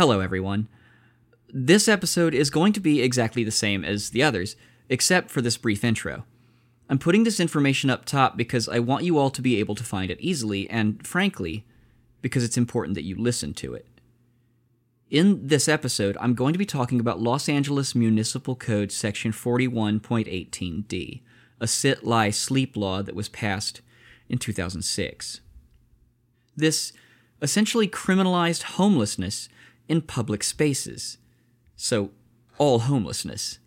Hello, everyone. This episode is going to be exactly the same as the others, except for this brief intro. I'm putting this information up top because I want you all to be able to find it easily, and frankly, because it's important that you listen to it. In this episode, I'm going to be talking about Los Angeles Municipal Code Section 41.18d, a sit, lie, sleep law that was passed in 2006. This essentially criminalized homelessness in public spaces. So, all homelessness.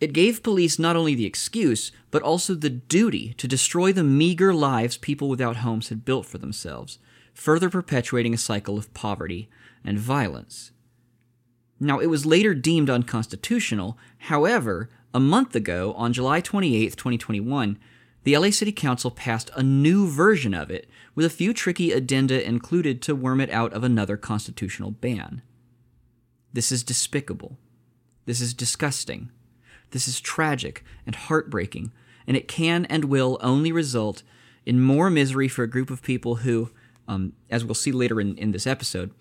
It gave police not only the excuse, but also the duty to destroy the meager lives people without homes had built for themselves, further perpetuating a cycle of poverty and violence. Now, it was later deemed unconstitutional. However, a month ago, on July 28, 2021, the LA City Council passed a new version of it with a few tricky addenda included to worm it out of another constitutional ban. This is despicable. This is disgusting. This is tragic and heartbreaking, and it can and will only result in more misery for a group of people who, um, as we'll see later in, in this episode,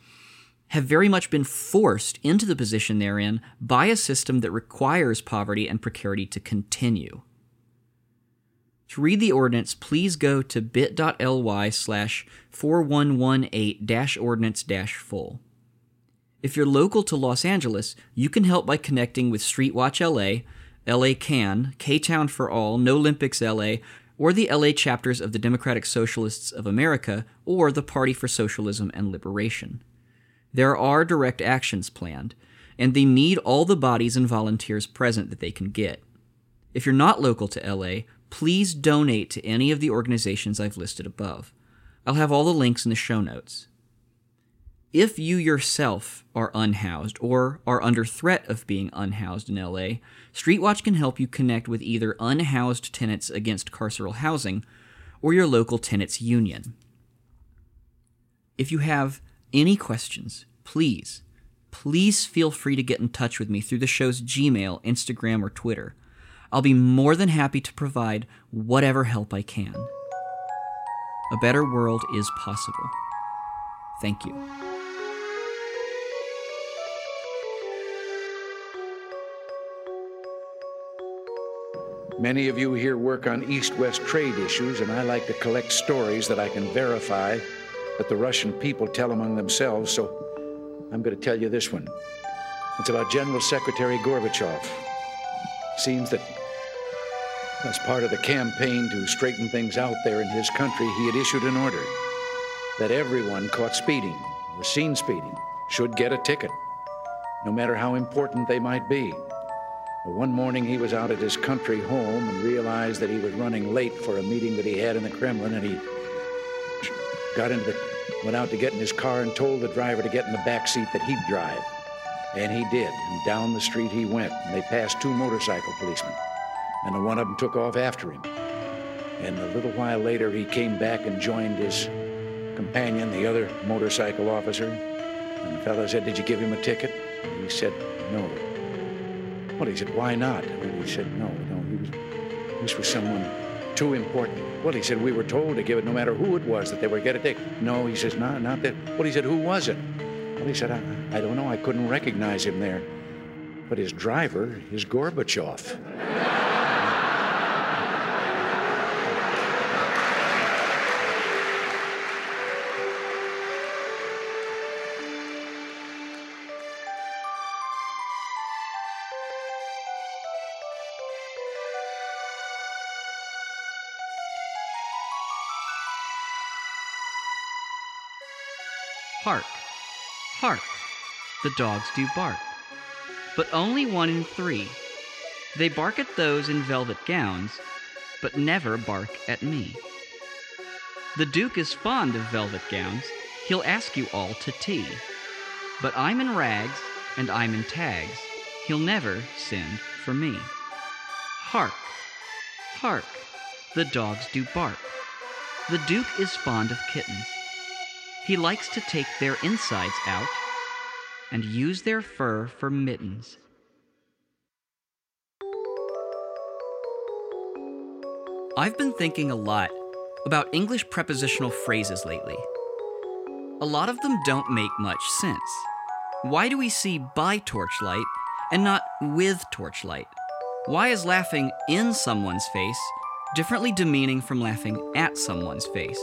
have very much been forced into the position they're in by a system that requires poverty and precarity to continue. To read the ordinance, please go to bit.ly slash 4118 ordinance full. If you're local to Los Angeles, you can help by connecting with Streetwatch LA, LA Can, K Town for All, No Olympics LA, or the LA chapters of the Democratic Socialists of America or the Party for Socialism and Liberation. There are direct actions planned, and they need all the bodies and volunteers present that they can get. If you're not local to LA, please donate to any of the organizations I've listed above. I'll have all the links in the show notes. If you yourself are unhoused or are under threat of being unhoused in LA, Streetwatch can help you connect with either unhoused tenants against carceral housing or your local tenants union. If you have any questions, please, please feel free to get in touch with me through the show's Gmail, Instagram, or Twitter. I'll be more than happy to provide whatever help I can. A better world is possible. Thank you. Many of you here work on east west trade issues, and I like to collect stories that I can verify that the Russian people tell among themselves, so I'm going to tell you this one. It's about General Secretary Gorbachev. Seems that as part of the campaign to straighten things out there in his country, he had issued an order that everyone caught speeding or seen speeding should get a ticket, no matter how important they might be. But one morning he was out at his country home and realized that he was running late for a meeting that he had in the Kremlin, and he got into the, went out to get in his car and told the driver to get in the back seat that he'd drive. And he did. And down the street he went. And they passed two motorcycle policemen. And the one of them took off after him. And a little while later he came back and joined his companion, the other motorcycle officer. And the fellow said, Did you give him a ticket? And he said, No. Well, he said, Why not? And he said, No, no, he was, this was someone too important. Well, he said, we were told to give it no matter who it was that they were going to take. No, he says, not, not that. Well, he said, who was it? Well, he said, I, I don't know. I couldn't recognize him there. But his driver is Gorbachev. Hark, the dogs do bark. But only one in three. They bark at those in velvet gowns, but never bark at me. The Duke is fond of velvet gowns, he'll ask you all to tea. But I'm in rags, and I'm in tags, he'll never send for me. Hark, hark, the dogs do bark. The Duke is fond of kittens. He likes to take their insides out and use their fur for mittens. I've been thinking a lot about English prepositional phrases lately. A lot of them don't make much sense. Why do we see by torchlight and not with torchlight? Why is laughing in someone's face differently demeaning from laughing at someone's face?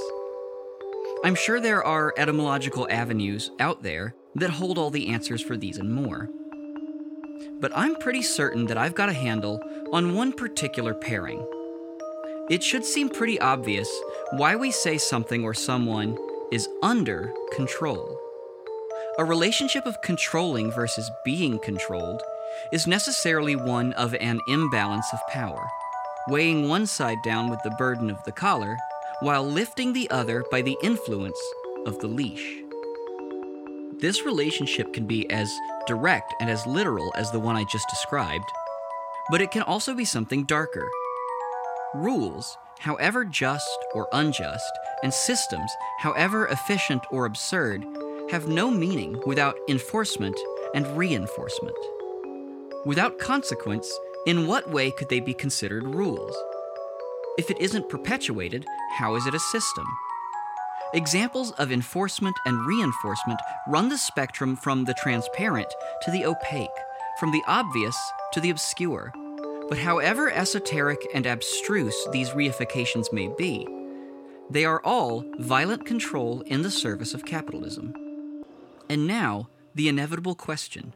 I'm sure there are etymological avenues out there that hold all the answers for these and more. But I'm pretty certain that I've got a handle on one particular pairing. It should seem pretty obvious why we say something or someone is under control. A relationship of controlling versus being controlled is necessarily one of an imbalance of power, weighing one side down with the burden of the collar while lifting the other by the influence of the leash. This relationship can be as direct and as literal as the one I just described, but it can also be something darker. Rules, however just or unjust, and systems, however efficient or absurd, have no meaning without enforcement and reinforcement. Without consequence, in what way could they be considered rules? If it isn't perpetuated, how is it a system? Examples of enforcement and reinforcement run the spectrum from the transparent to the opaque, from the obvious to the obscure. But however esoteric and abstruse these reifications may be, they are all violent control in the service of capitalism. And now, the inevitable question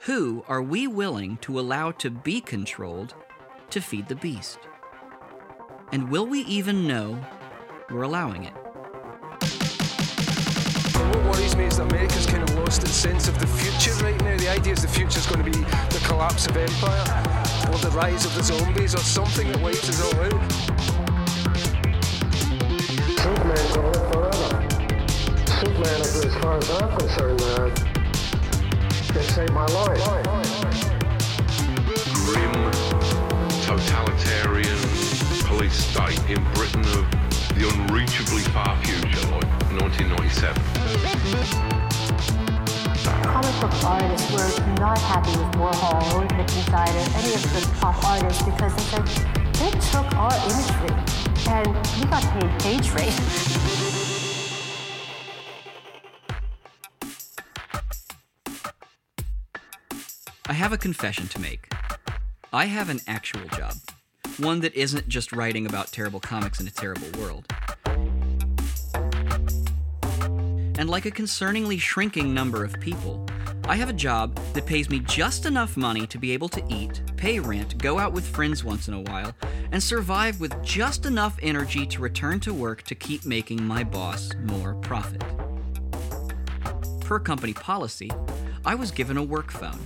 Who are we willing to allow to be controlled to feed the beast? And will we even know we're allowing it? What worries me is that America's kind of lost its sense of the future right now. The idea is the future's going to be the collapse of empire, or the rise of the zombies, or something that wipes us all out. Superman's gonna live forever. Superman, as far as I'm concerned, uh, it saved my life. grim, totalitarian police state in Britain of the unreachably far future, like 1997. comic book artists were not happy with Warhol or Nick Snyder, any of the top artists, because they said they took our imagery and we got paid page rate. I have a confession to make. I have an actual job, one that isn't just writing about terrible comics in a terrible world. And like a concerningly shrinking number of people, I have a job that pays me just enough money to be able to eat, pay rent, go out with friends once in a while, and survive with just enough energy to return to work to keep making my boss more profit. Per company policy, I was given a work phone.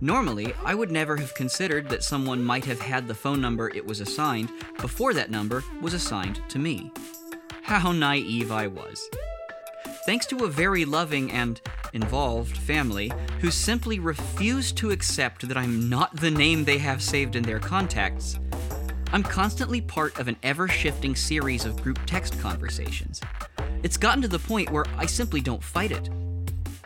Normally, I would never have considered that someone might have had the phone number it was assigned before that number was assigned to me. How naive I was. Thanks to a very loving and involved family who simply refused to accept that I'm not the name they have saved in their contacts, I'm constantly part of an ever shifting series of group text conversations. It's gotten to the point where I simply don't fight it.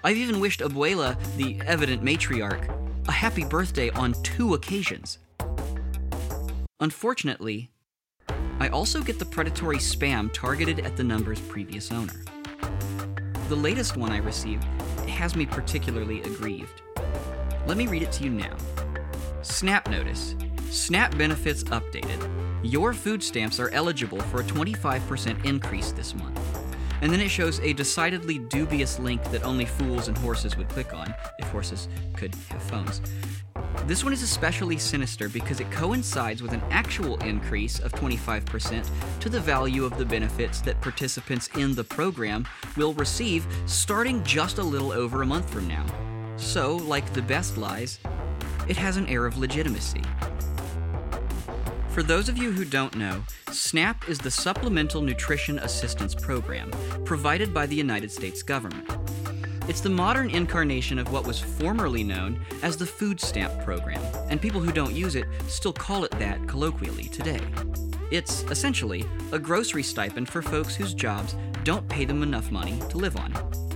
I've even wished Abuela, the evident matriarch, a happy birthday on two occasions. Unfortunately, I also get the predatory spam targeted at the number's previous owner. The latest one I received has me particularly aggrieved. Let me read it to you now. Snap notice. Snap benefits updated. Your food stamps are eligible for a 25% increase this month. And then it shows a decidedly dubious link that only fools and horses would click on, if horses could have phones. This one is especially sinister because it coincides with an actual increase of 25% to the value of the benefits that participants in the program will receive starting just a little over a month from now. So, like the best lies, it has an air of legitimacy. For those of you who don't know, SNAP is the Supplemental Nutrition Assistance Program provided by the United States government. It's the modern incarnation of what was formerly known as the Food Stamp Program, and people who don't use it still call it that colloquially today. It's essentially a grocery stipend for folks whose jobs don't pay them enough money to live on.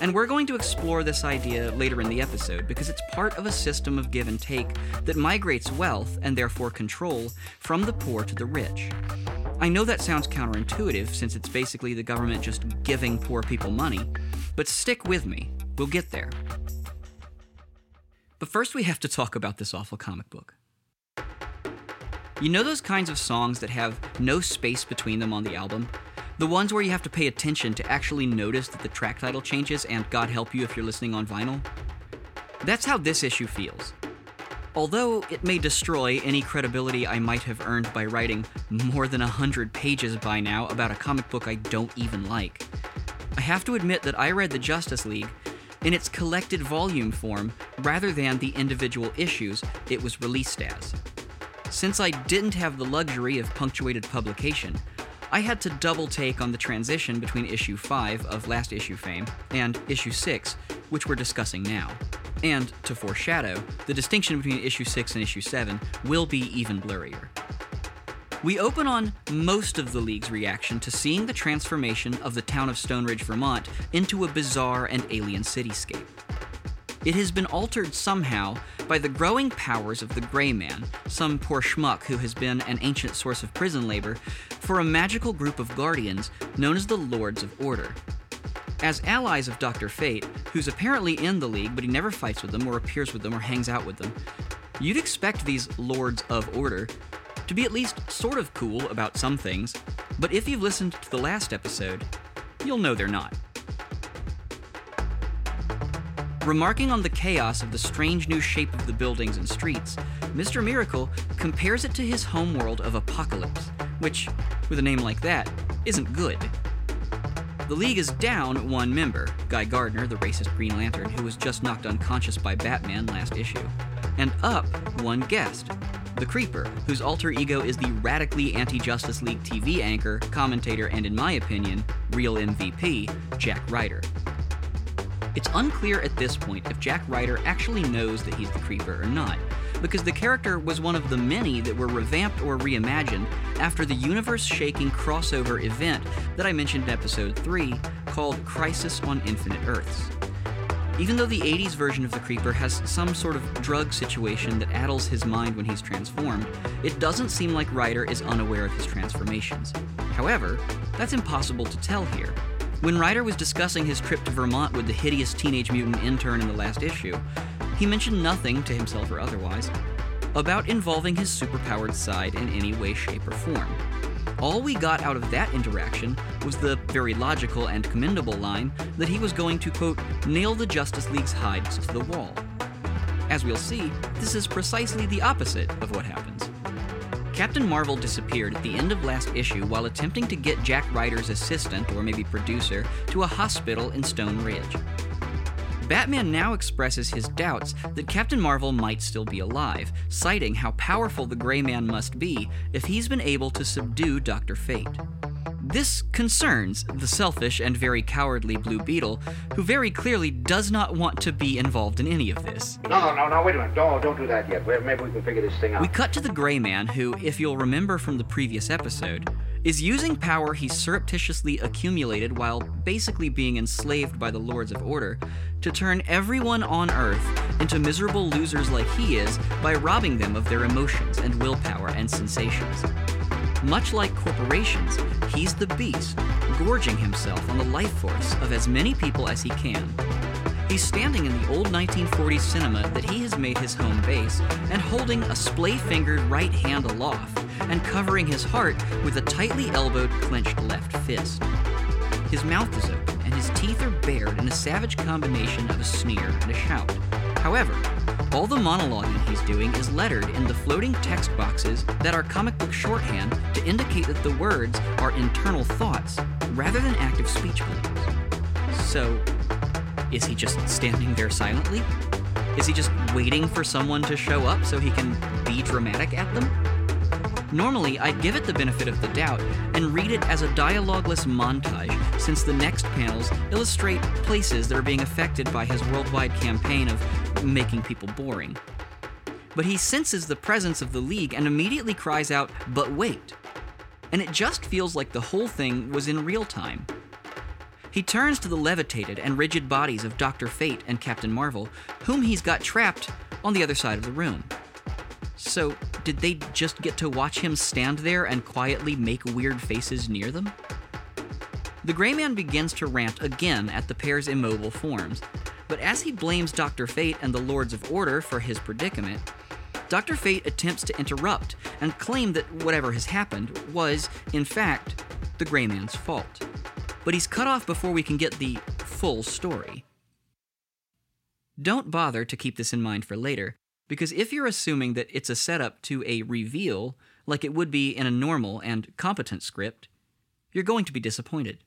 And we're going to explore this idea later in the episode because it's part of a system of give and take that migrates wealth, and therefore control, from the poor to the rich. I know that sounds counterintuitive since it's basically the government just giving poor people money, but stick with me, we'll get there. But first, we have to talk about this awful comic book. You know those kinds of songs that have no space between them on the album? The ones where you have to pay attention to actually notice that the track title changes, and God help you if you're listening on vinyl? That's how this issue feels. Although it may destroy any credibility I might have earned by writing more than a hundred pages by now about a comic book I don't even like, I have to admit that I read the Justice League in its collected volume form rather than the individual issues it was released as. Since I didn't have the luxury of punctuated publication, I had to double take on the transition between issue 5 of Last Issue fame and issue 6, which we're discussing now. And to foreshadow, the distinction between issue 6 and issue 7 will be even blurrier. We open on most of the League's reaction to seeing the transformation of the town of Stone Ridge, Vermont into a bizarre and alien cityscape. It has been altered somehow by the growing powers of the Gray Man, some poor schmuck who has been an ancient source of prison labor, for a magical group of guardians known as the Lords of Order. As allies of Dr. Fate, who's apparently in the League but he never fights with them or appears with them or hangs out with them, you'd expect these Lords of Order to be at least sort of cool about some things, but if you've listened to the last episode, you'll know they're not. Remarking on the chaos of the strange new shape of the buildings and streets, Mr. Miracle compares it to his homeworld of Apokolips, which, with a name like that, isn't good. The League is down one member, Guy Gardner, the racist Green Lantern, who was just knocked unconscious by Batman last issue, and up one guest, the Creeper, whose alter ego is the radically anti Justice League TV anchor, commentator, and in my opinion, real MVP, Jack Ryder. It's unclear at this point if Jack Ryder actually knows that he's the Creeper or not, because the character was one of the many that were revamped or reimagined after the universe shaking crossover event that I mentioned in episode 3 called Crisis on Infinite Earths. Even though the 80s version of the Creeper has some sort of drug situation that addles his mind when he's transformed, it doesn't seem like Ryder is unaware of his transformations. However, that's impossible to tell here. When Ryder was discussing his trip to Vermont with the hideous teenage mutant intern in the last issue, he mentioned nothing, to himself or otherwise, about involving his superpowered side in any way, shape, or form. All we got out of that interaction was the very logical and commendable line that he was going to, quote, nail the Justice League's hides to the wall. As we'll see, this is precisely the opposite of what happens. Captain Marvel disappeared at the end of last issue while attempting to get Jack Ryder's assistant, or maybe producer, to a hospital in Stone Ridge. Batman now expresses his doubts that Captain Marvel might still be alive, citing how powerful the Gray Man must be if he's been able to subdue Dr. Fate. This concerns the selfish and very cowardly Blue Beetle, who very clearly does not want to be involved in any of this. No, no, no, no, wait a minute. Don't, don't do that yet. Maybe we can figure this thing out. We cut to the Gray Man, who, if you'll remember from the previous episode, is using power he surreptitiously accumulated while basically being enslaved by the Lords of Order to turn everyone on Earth into miserable losers like he is by robbing them of their emotions and willpower and sensations. Much like corporations, he's the beast, gorging himself on the life force of as many people as he can. He's standing in the old 1940s cinema that he has made his home base and holding a splay fingered right hand aloft and covering his heart with a tightly elbowed, clenched left fist. His mouth is open and his teeth are bared in a savage combination of a sneer and a shout. However, all the monologuing he's doing is lettered in the floating text boxes that are comic book shorthand to indicate that the words are internal thoughts rather than active speech bubbles. So, is he just standing there silently? Is he just waiting for someone to show up so he can be dramatic at them? Normally, I'd give it the benefit of the doubt and read it as a dialogueless montage, since the next panels illustrate places that are being affected by his worldwide campaign of making people boring. But he senses the presence of the League and immediately cries out, But wait! And it just feels like the whole thing was in real time. He turns to the levitated and rigid bodies of Dr. Fate and Captain Marvel, whom he's got trapped on the other side of the room. So, did they just get to watch him stand there and quietly make weird faces near them? The Gray Man begins to rant again at the pair's immobile forms, but as he blames Dr. Fate and the Lords of Order for his predicament, Dr. Fate attempts to interrupt and claim that whatever has happened was, in fact, the Gray Man's fault. But he's cut off before we can get the full story. Don't bother to keep this in mind for later, because if you're assuming that it's a setup to a reveal, like it would be in a normal and competent script, you're going to be disappointed.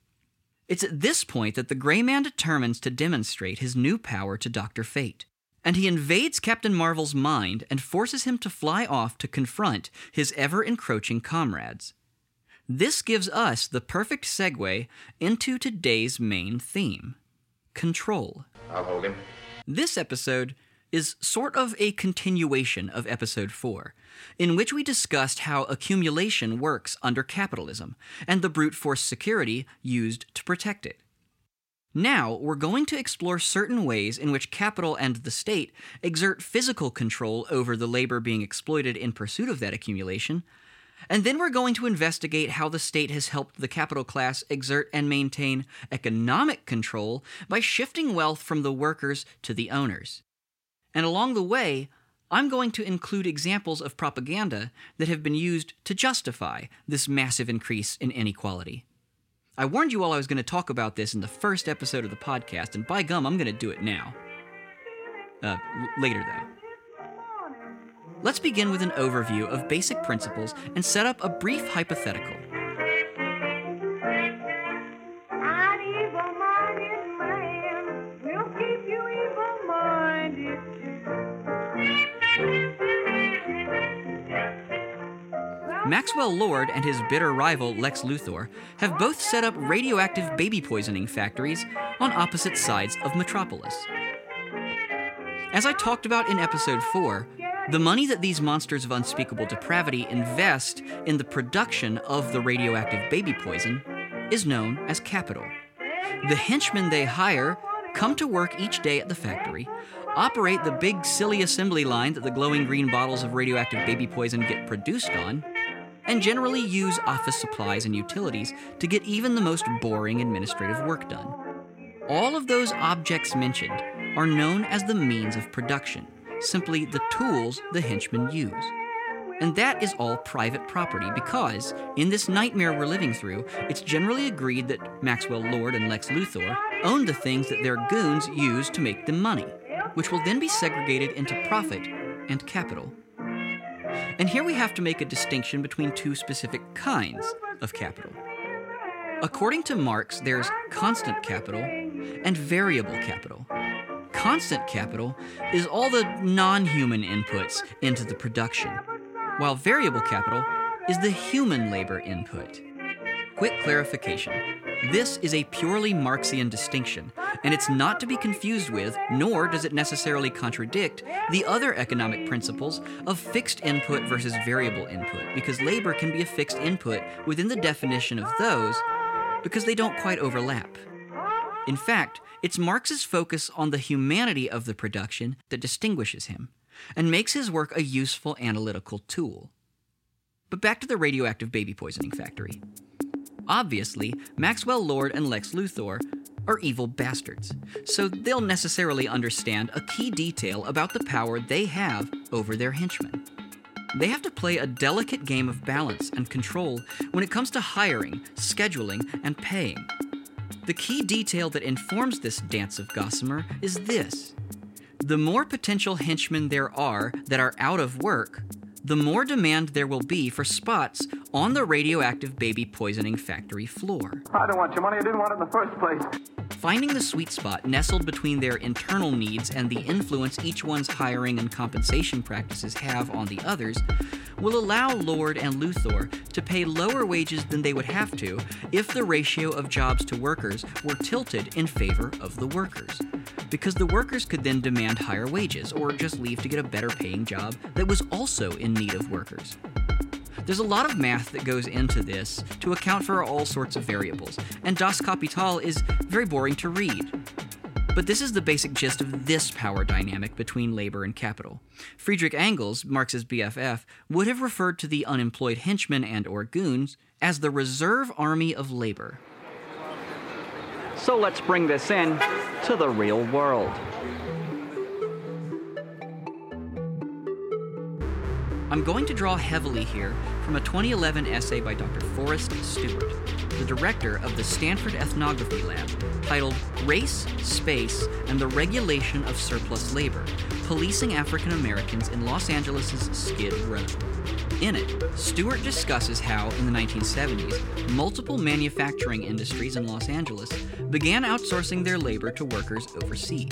It's at this point that the Gray Man determines to demonstrate his new power to Dr. Fate, and he invades Captain Marvel's mind and forces him to fly off to confront his ever encroaching comrades. This gives us the perfect segue into today's main theme control. I'll hold him. This episode is sort of a continuation of episode 4, in which we discussed how accumulation works under capitalism and the brute force security used to protect it. Now, we're going to explore certain ways in which capital and the state exert physical control over the labor being exploited in pursuit of that accumulation, and then we're going to investigate how the state has helped the capital class exert and maintain economic control by shifting wealth from the workers to the owners. And along the way, I'm going to include examples of propaganda that have been used to justify this massive increase in inequality. I warned you all I was going to talk about this in the first episode of the podcast, and by gum, I'm going to do it now. Uh, later, though. Let's begin with an overview of basic principles and set up a brief hypothetical. Maxwell Lord and his bitter rival Lex Luthor have both set up radioactive baby poisoning factories on opposite sides of Metropolis. As I talked about in episode 4, the money that these monsters of unspeakable depravity invest in the production of the radioactive baby poison is known as capital. The henchmen they hire come to work each day at the factory, operate the big silly assembly line that the glowing green bottles of radioactive baby poison get produced on, and generally use office supplies and utilities to get even the most boring administrative work done. All of those objects mentioned are known as the means of production, simply the tools the henchmen use. And that is all private property because, in this nightmare we're living through, it's generally agreed that Maxwell Lord and Lex Luthor own the things that their goons use to make them money, which will then be segregated into profit and capital. And here we have to make a distinction between two specific kinds of capital. According to Marx, there's constant capital and variable capital. Constant capital is all the non human inputs into the production, while variable capital is the human labor input. Quick clarification this is a purely Marxian distinction, and it's not to be confused with, nor does it necessarily contradict, the other economic principles of fixed input versus variable input, because labor can be a fixed input within the definition of those because they don't quite overlap. In fact, it's Marx's focus on the humanity of the production that distinguishes him and makes his work a useful analytical tool. But back to the radioactive baby poisoning factory. Obviously, Maxwell Lord and Lex Luthor are evil bastards, so they'll necessarily understand a key detail about the power they have over their henchmen. They have to play a delicate game of balance and control when it comes to hiring, scheduling, and paying. The key detail that informs this dance of gossamer is this the more potential henchmen there are that are out of work, the more demand there will be for spots on the radioactive baby poisoning factory floor. I don't want your money. I didn't want it in the first place. Finding the sweet spot nestled between their internal needs and the influence each one's hiring and compensation practices have on the others will allow Lord and Luthor to pay lower wages than they would have to if the ratio of jobs to workers were tilted in favor of the workers. Because the workers could then demand higher wages or just leave to get a better paying job that was also in need of workers. There's a lot of math that goes into this to account for all sorts of variables, and Das Kapital is very boring to read. But this is the basic gist of this power dynamic between labor and capital. Friedrich Engels, Marx's BFF, would have referred to the unemployed henchmen and or goons as the reserve army of labor. So let's bring this in to the real world. I'm going to draw heavily here from a 2011 essay by Dr. Forrest Stuart, the director of the Stanford Ethnography Lab, titled Race, Space, and the Regulation of Surplus Labor Policing African Americans in Los Angeles' Skid Row. In it, Stuart discusses how, in the 1970s, multiple manufacturing industries in Los Angeles began outsourcing their labor to workers overseas.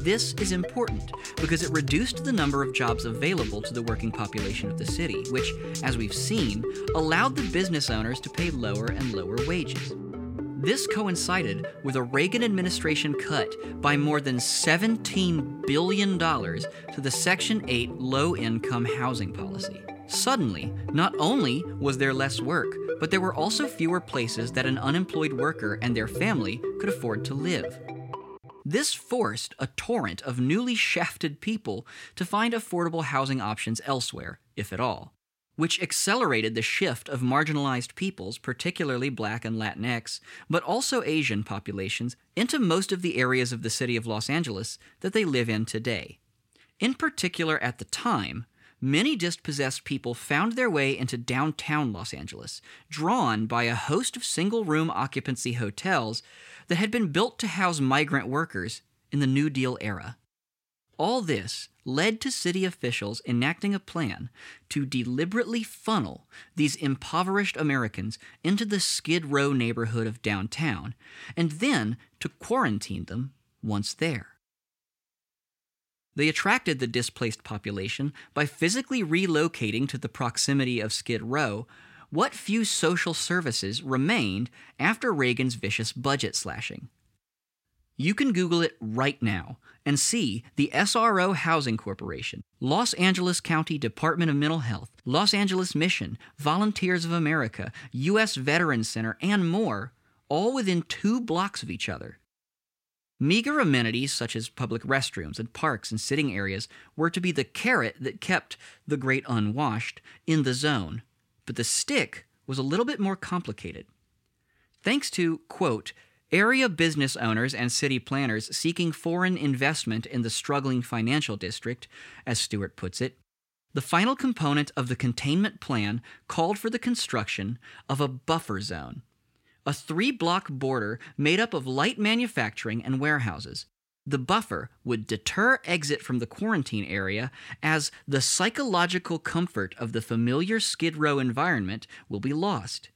This is important because it reduced the number of jobs available to the working population of the city, which, as we've seen, allowed the business owners to pay lower and lower wages. This coincided with a Reagan administration cut by more than $17 billion to the Section 8 low income housing policy. Suddenly, not only was there less work, but there were also fewer places that an unemployed worker and their family could afford to live. This forced a torrent of newly shafted people to find affordable housing options elsewhere, if at all, which accelerated the shift of marginalized peoples, particularly Black and Latinx, but also Asian populations, into most of the areas of the city of Los Angeles that they live in today. In particular, at the time, many dispossessed people found their way into downtown Los Angeles, drawn by a host of single room occupancy hotels that had been built to house migrant workers in the New Deal era. All this led to city officials enacting a plan to deliberately funnel these impoverished Americans into the Skid Row neighborhood of downtown, and then to quarantine them once there. They attracted the displaced population by physically relocating to the proximity of Skid Row what few social services remained after Reagan's vicious budget slashing. You can Google it right now and see the SRO Housing Corporation, Los Angeles County Department of Mental Health, Los Angeles Mission, Volunteers of America, U.S. Veterans Center, and more, all within two blocks of each other. Meager amenities such as public restrooms and parks and sitting areas were to be the carrot that kept the great unwashed in the zone, but the stick was a little bit more complicated. Thanks to, quote, area business owners and city planners seeking foreign investment in the struggling financial district, as Stuart puts it, the final component of the containment plan called for the construction of a buffer zone a three block border made up of light manufacturing and warehouses. The buffer would deter exit from the quarantine area as the psychological comfort of the familiar Skid Row environment will be lost.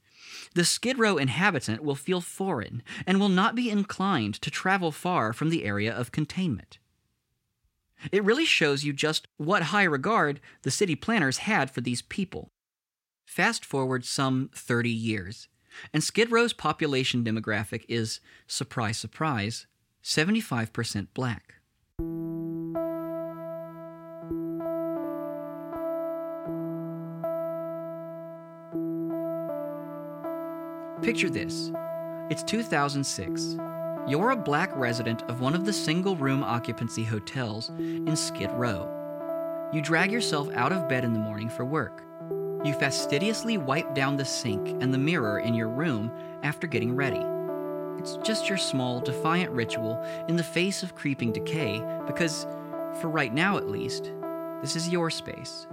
The Skid Row inhabitant will feel foreign and will not be inclined to travel far from the area of containment. It really shows you just what high regard the city planners had for these people. Fast forward some 30 years. And Skid Row's population demographic is, surprise, surprise, 75% black. Picture this it's 2006. You're a black resident of one of the single room occupancy hotels in Skid Row. You drag yourself out of bed in the morning for work. You fastidiously wipe down the sink and the mirror in your room after getting ready. It's just your small, defiant ritual in the face of creeping decay because, for right now at least, this is your space.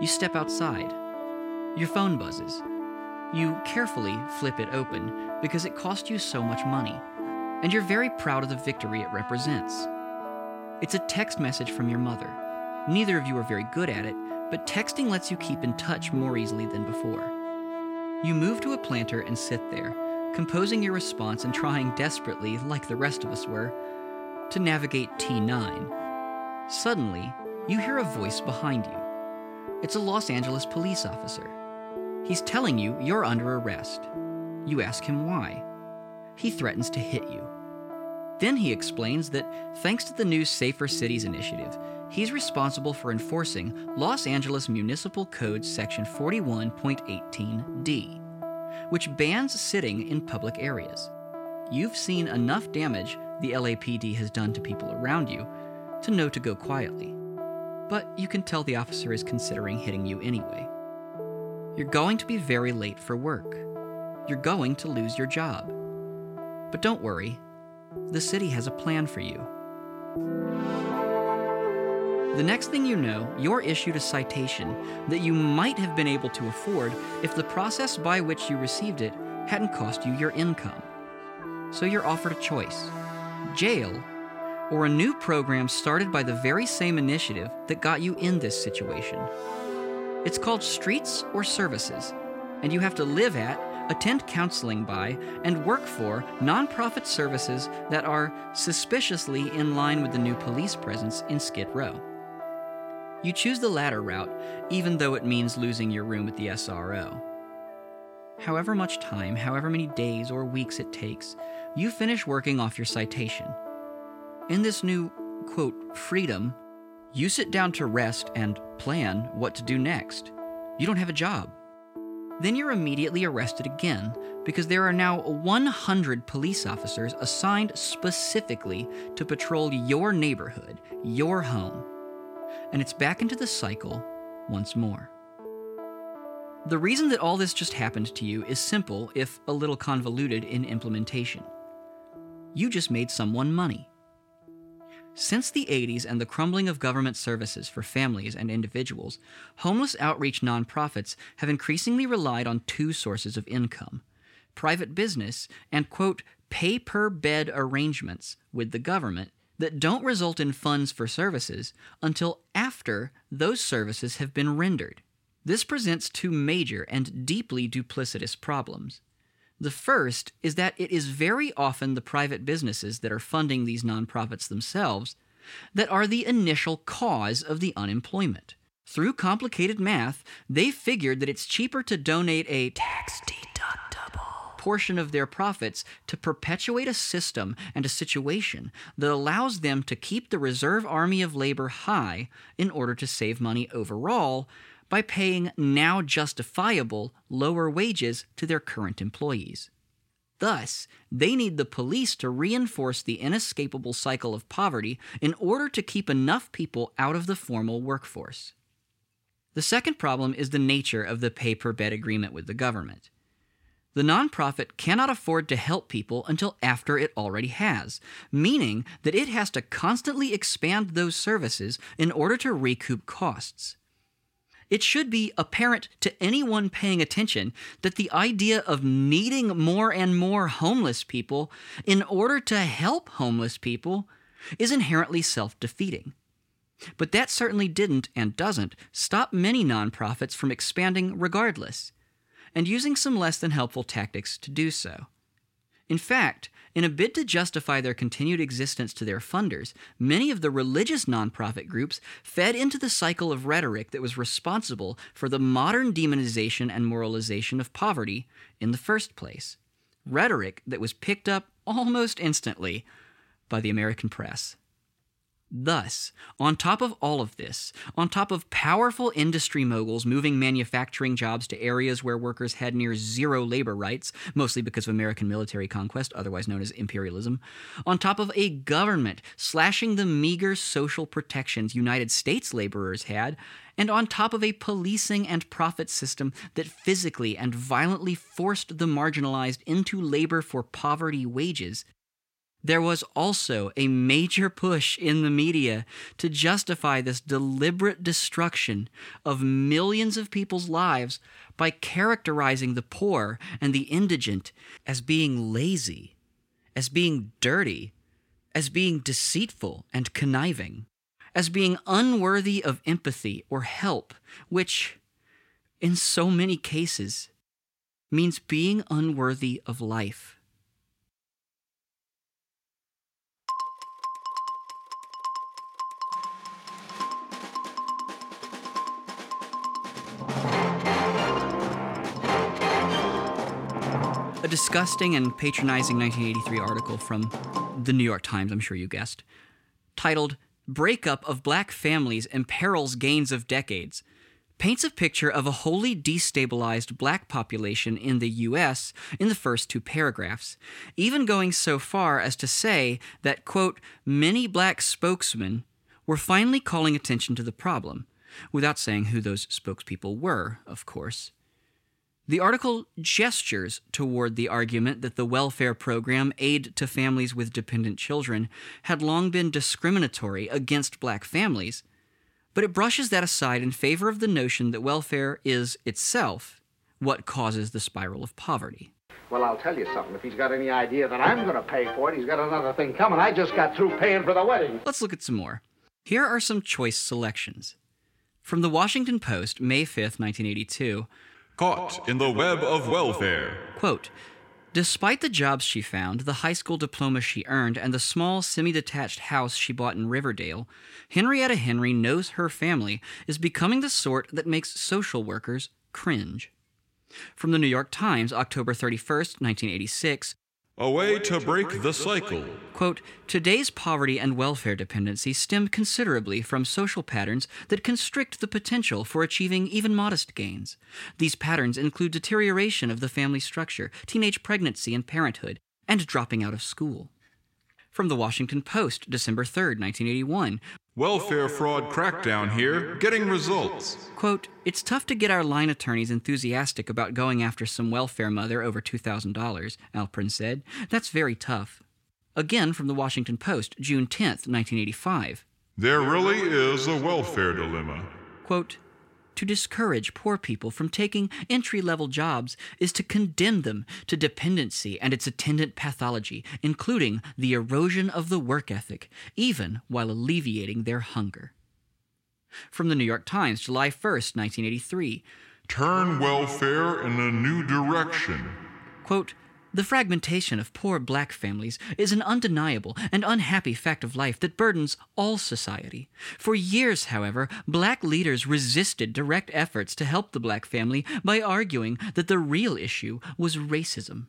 You step outside. Your phone buzzes. You carefully flip it open because it cost you so much money, and you're very proud of the victory it represents. It's a text message from your mother. Neither of you are very good at it, but texting lets you keep in touch more easily than before. You move to a planter and sit there, composing your response and trying desperately, like the rest of us were, to navigate T9. Suddenly, you hear a voice behind you. It's a Los Angeles police officer. He's telling you you're under arrest. You ask him why. He threatens to hit you. Then he explains that thanks to the new Safer Cities initiative, he's responsible for enforcing Los Angeles Municipal Code Section 41.18d, which bans sitting in public areas. You've seen enough damage the LAPD has done to people around you to know to go quietly. But you can tell the officer is considering hitting you anyway. You're going to be very late for work. you're going to lose your job. But don't worry, the city has a plan for you. The next thing you know, you're issued a citation that you might have been able to afford if the process by which you received it hadn't cost you your income. So you're offered a choice jail or a new program started by the very same initiative that got you in this situation. It's called Streets or Services, and you have to live at, attend counseling by, and work for nonprofit services that are suspiciously in line with the new police presence in Skid Row. You choose the latter route, even though it means losing your room at the SRO. However much time, however many days or weeks it takes, you finish working off your citation. In this new, quote, freedom, you sit down to rest and plan what to do next. You don't have a job. Then you're immediately arrested again because there are now 100 police officers assigned specifically to patrol your neighborhood, your home. And it's back into the cycle once more. The reason that all this just happened to you is simple, if a little convoluted in implementation. You just made someone money. Since the 80s and the crumbling of government services for families and individuals, homeless outreach nonprofits have increasingly relied on two sources of income private business and, quote, pay per bed arrangements with the government that don't result in funds for services until after those services have been rendered. This presents two major and deeply duplicitous problems. The first is that it is very often the private businesses that are funding these nonprofits themselves that are the initial cause of the unemployment. Through complicated math, they figured that it's cheaper to donate a tax deductible portion of their profits to perpetuate a system and a situation that allows them to keep the reserve army of labor high in order to save money overall by paying now justifiable lower wages to their current employees. Thus, they need the police to reinforce the inescapable cycle of poverty in order to keep enough people out of the formal workforce. The second problem is the nature of the pay per bed agreement with the government. The nonprofit cannot afford to help people until after it already has, meaning that it has to constantly expand those services in order to recoup costs. It should be apparent to anyone paying attention that the idea of needing more and more homeless people in order to help homeless people is inherently self defeating. But that certainly didn't and doesn't stop many nonprofits from expanding regardless, and using some less than helpful tactics to do so. In fact, in a bid to justify their continued existence to their funders, many of the religious nonprofit groups fed into the cycle of rhetoric that was responsible for the modern demonization and moralization of poverty in the first place. Rhetoric that was picked up almost instantly by the American press. Thus, on top of all of this, on top of powerful industry moguls moving manufacturing jobs to areas where workers had near zero labor rights, mostly because of American military conquest, otherwise known as imperialism, on top of a government slashing the meager social protections United States laborers had, and on top of a policing and profit system that physically and violently forced the marginalized into labor for poverty wages, there was also a major push in the media to justify this deliberate destruction of millions of people's lives by characterizing the poor and the indigent as being lazy, as being dirty, as being deceitful and conniving, as being unworthy of empathy or help, which, in so many cases, means being unworthy of life. A disgusting and patronizing 1983 article from the New York Times, I'm sure you guessed, titled Breakup of Black Families Imperils Gains of Decades, paints a picture of a wholly destabilized black population in the U.S. in the first two paragraphs, even going so far as to say that, quote, many black spokesmen were finally calling attention to the problem, without saying who those spokespeople were, of course. The article gestures toward the argument that the welfare program, Aid to Families with Dependent Children, had long been discriminatory against black families, but it brushes that aside in favor of the notion that welfare is itself what causes the spiral of poverty. Well, I'll tell you something. If he's got any idea that I'm going to pay for it, he's got another thing coming. I just got through paying for the wedding. Let's look at some more. Here are some choice selections. From the Washington Post, May 5th, 1982, Caught in the web of welfare. Quote Despite the jobs she found, the high school diploma she earned, and the small semi detached house she bought in Riverdale, Henrietta Henry knows her family is becoming the sort that makes social workers cringe. From the New York Times, October 31st, 1986, A way to break the cycle. Quote, Today's poverty and welfare dependency stem considerably from social patterns that constrict the potential for achieving even modest gains. These patterns include deterioration of the family structure, teenage pregnancy and parenthood, and dropping out of school. From the Washington Post, December 3, 1981, Welfare fraud crackdown here, getting results. Quote, It's tough to get our line attorneys enthusiastic about going after some welfare mother over $2,000, Alprin said. That's very tough. Again from the Washington Post, June 10, 1985. There really is a welfare dilemma. Quote, to discourage poor people from taking entry level jobs is to condemn them to dependency and its attendant pathology, including the erosion of the work ethic, even while alleviating their hunger. From the New York Times, July 1, 1983. Turn welfare in a new direction. Quote, the fragmentation of poor black families is an undeniable and unhappy fact of life that burdens all society. For years, however, black leaders resisted direct efforts to help the black family by arguing that the real issue was racism.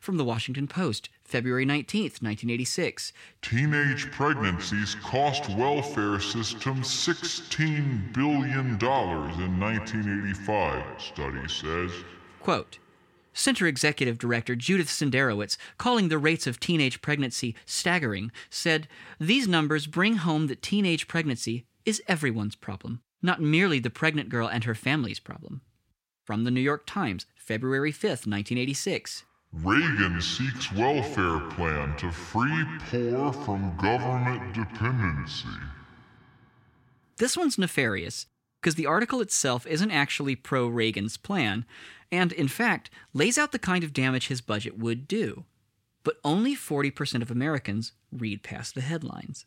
From the Washington Post, February 19th, 1986. Teenage pregnancies cost welfare system $16 billion in 1985, study says. Quote, Center Executive Director Judith Senderowitz, calling the rates of teenage pregnancy staggering, said, These numbers bring home that teenage pregnancy is everyone's problem, not merely the pregnant girl and her family's problem. From the New York Times, February 5th, 1986. Reagan seeks welfare plan to free poor from government dependency. This one's nefarious because the article itself isn't actually pro Reagan's plan, and in fact lays out the kind of damage his budget would do. But only 40% of Americans read past the headlines.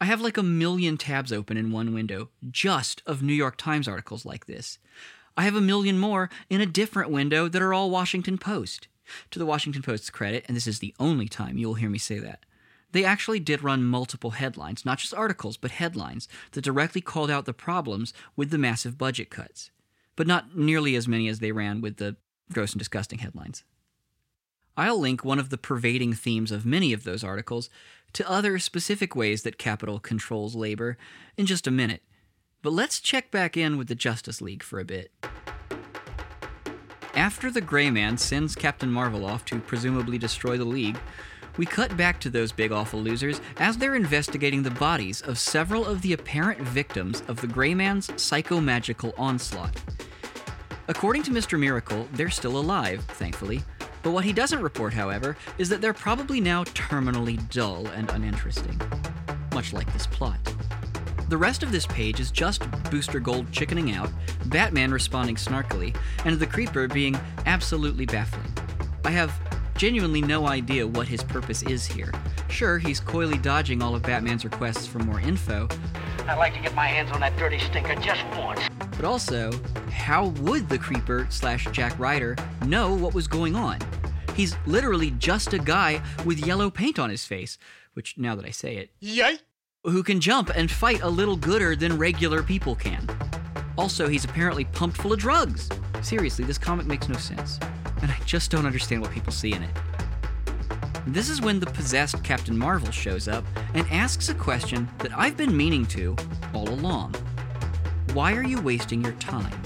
I have like a million tabs open in one window just of New York Times articles like this. I have a million more in a different window that are all Washington Post. To the Washington Post's credit, and this is the only time you'll hear me say that, they actually did run multiple headlines, not just articles, but headlines that directly called out the problems with the massive budget cuts, but not nearly as many as they ran with the gross and disgusting headlines. I'll link one of the pervading themes of many of those articles to other specific ways that capital controls labor in just a minute. But let's check back in with the Justice League for a bit. After the Gray Man sends Captain Marvel off to presumably destroy the League, we cut back to those big awful losers as they're investigating the bodies of several of the apparent victims of the Gray Man's psychomagical onslaught. According to Mr. Miracle, they're still alive, thankfully, but what he doesn't report, however, is that they're probably now terminally dull and uninteresting. Much like this plot. The rest of this page is just Booster Gold chickening out, Batman responding snarkily, and the Creeper being absolutely baffling. I have genuinely no idea what his purpose is here. Sure, he's coyly dodging all of Batman's requests for more info, I'd like to get my hands on that dirty stinker just once. but also, how would the Creeper slash Jack Ryder know what was going on? He's literally just a guy with yellow paint on his face, which now that I say it, Yay! who can jump and fight a little gooder than regular people can. Also, he's apparently pumped full of drugs. Seriously, this comic makes no sense. And I just don't understand what people see in it. This is when the possessed Captain Marvel shows up and asks a question that I've been meaning to all along. Why are you wasting your time?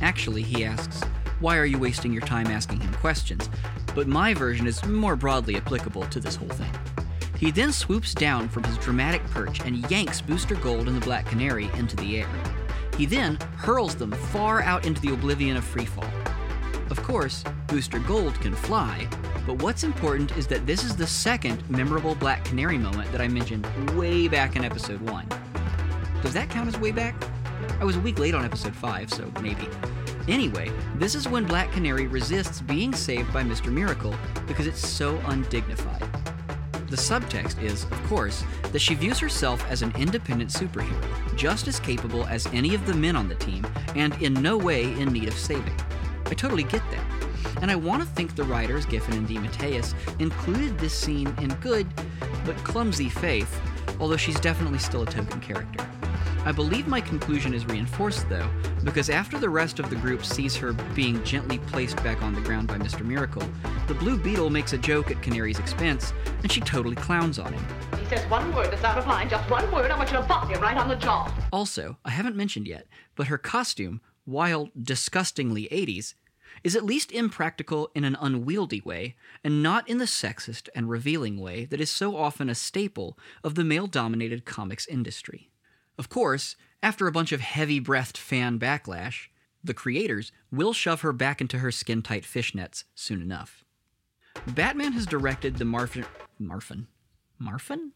Actually, he asks, why are you wasting your time asking him questions? But my version is more broadly applicable to this whole thing. He then swoops down from his dramatic perch and yanks Booster Gold and the Black Canary into the air. He then hurls them far out into the oblivion of freefall. Of course, Booster Gold can fly, but what's important is that this is the second memorable Black Canary moment that I mentioned way back in episode 1. Does that count as way back? I was a week late on episode 5, so maybe. Anyway, this is when Black Canary resists being saved by Mr. Miracle because it's so undignified. The subtext is, of course, that she views herself as an independent superhero, just as capable as any of the men on the team, and in no way in need of saving. I totally get that. And I want to think the writers, Giffen and DeMatteis, included this scene in good, but clumsy faith, although she's definitely still a token character. I believe my conclusion is reinforced, though, because after the rest of the group sees her being gently placed back on the ground by Mr. Miracle, the Blue Beetle makes a joke at Canary's expense, and she totally clowns on him. He says one word that's out of line, just one word, I want you to bop him right on the jaw. Also, I haven't mentioned yet, but her costume, while disgustingly 80s, is at least impractical in an unwieldy way, and not in the sexist and revealing way that is so often a staple of the male dominated comics industry. Of course, after a bunch of heavy breathed fan backlash, the creators will shove her back into her skin tight fishnets soon enough. Batman has directed the Marfin. Marfin? Marfin?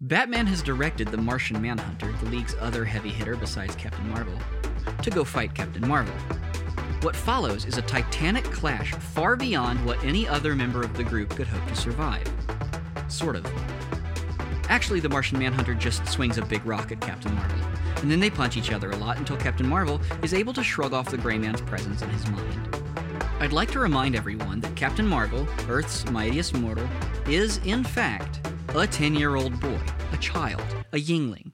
Batman has directed the Martian Manhunter, the League's other heavy hitter besides Captain Marvel, to go fight Captain Marvel. What follows is a titanic clash far beyond what any other member of the group could hope to survive. Sort of. Actually, the Martian Manhunter just swings a big rock at Captain Marvel, and then they punch each other a lot until Captain Marvel is able to shrug off the Gray Man's presence in his mind. I'd like to remind everyone that Captain Marvel, Earth's mightiest mortal, is, in fact, a 10 year old boy, a child, a yingling.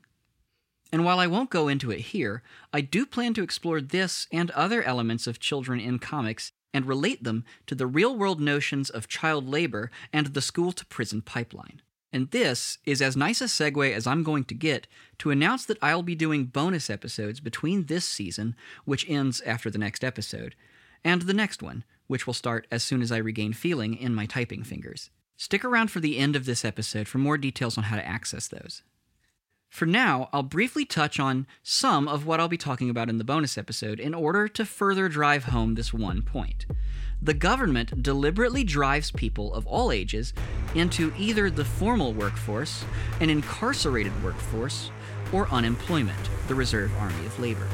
And while I won't go into it here, I do plan to explore this and other elements of children in comics and relate them to the real world notions of child labor and the school to prison pipeline. And this is as nice a segue as I'm going to get to announce that I'll be doing bonus episodes between this season, which ends after the next episode, and the next one, which will start as soon as I regain feeling in my typing fingers. Stick around for the end of this episode for more details on how to access those. For now, I'll briefly touch on some of what I'll be talking about in the bonus episode in order to further drive home this one point. The government deliberately drives people of all ages into either the formal workforce, an incarcerated workforce, or unemployment, the reserve army of labor.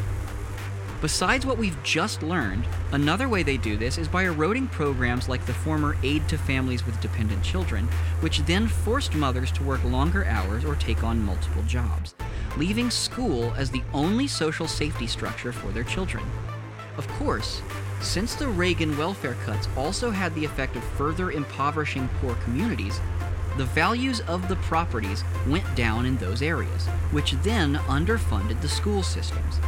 Besides what we've just learned, another way they do this is by eroding programs like the former Aid to Families with Dependent Children, which then forced mothers to work longer hours or take on multiple jobs, leaving school as the only social safety structure for their children. Of course, since the Reagan welfare cuts also had the effect of further impoverishing poor communities, the values of the properties went down in those areas, which then underfunded the school systems.